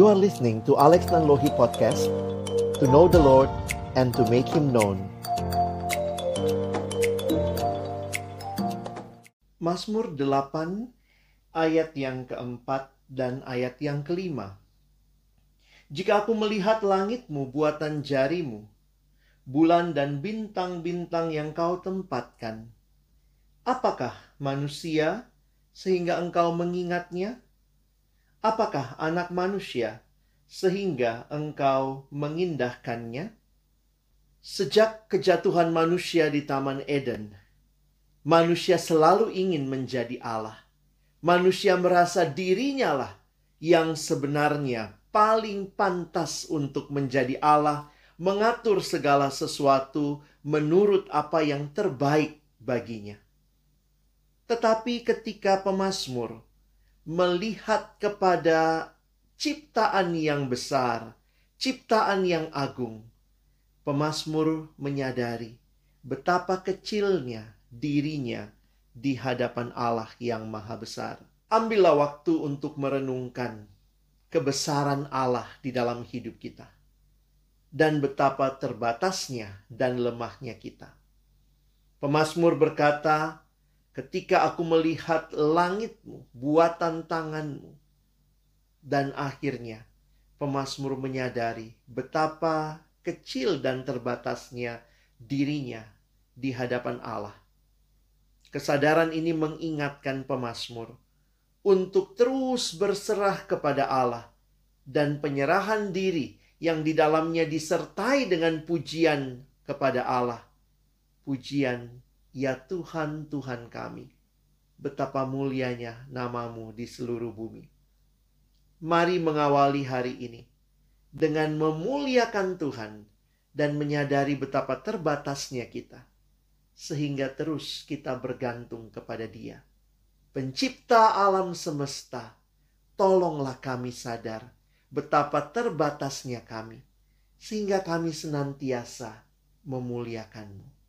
You are listening to Alex Nanlohi Podcast To know the Lord and to make Him known Mazmur 8 ayat yang keempat dan ayat yang kelima Jika aku melihat langitmu buatan jarimu Bulan dan bintang-bintang yang kau tempatkan Apakah manusia sehingga engkau mengingatnya? Apakah anak manusia sehingga engkau mengindahkannya? Sejak kejatuhan manusia di Taman Eden, manusia selalu ingin menjadi Allah. Manusia merasa dirinya lah yang sebenarnya paling pantas untuk menjadi Allah, mengatur segala sesuatu menurut apa yang terbaik baginya. Tetapi ketika pemazmur melihat kepada ciptaan yang besar, ciptaan yang agung, pemazmur menyadari betapa kecilnya dirinya di hadapan Allah yang Maha Besar. Ambillah waktu untuk merenungkan kebesaran Allah di dalam hidup kita dan betapa terbatasnya dan lemahnya kita. Pemazmur berkata, ketika aku melihat langitmu, buatan tanganmu. Dan akhirnya pemazmur menyadari betapa kecil dan terbatasnya dirinya di hadapan Allah. Kesadaran ini mengingatkan pemazmur untuk terus berserah kepada Allah dan penyerahan diri yang di dalamnya disertai dengan pujian kepada Allah. Pujian Ya Tuhan, Tuhan kami, betapa mulianya namamu di seluruh bumi. Mari mengawali hari ini dengan memuliakan Tuhan dan menyadari betapa terbatasnya kita, sehingga terus kita bergantung kepada Dia. Pencipta alam semesta, tolonglah kami sadar betapa terbatasnya kami, sehingga kami senantiasa memuliakanmu.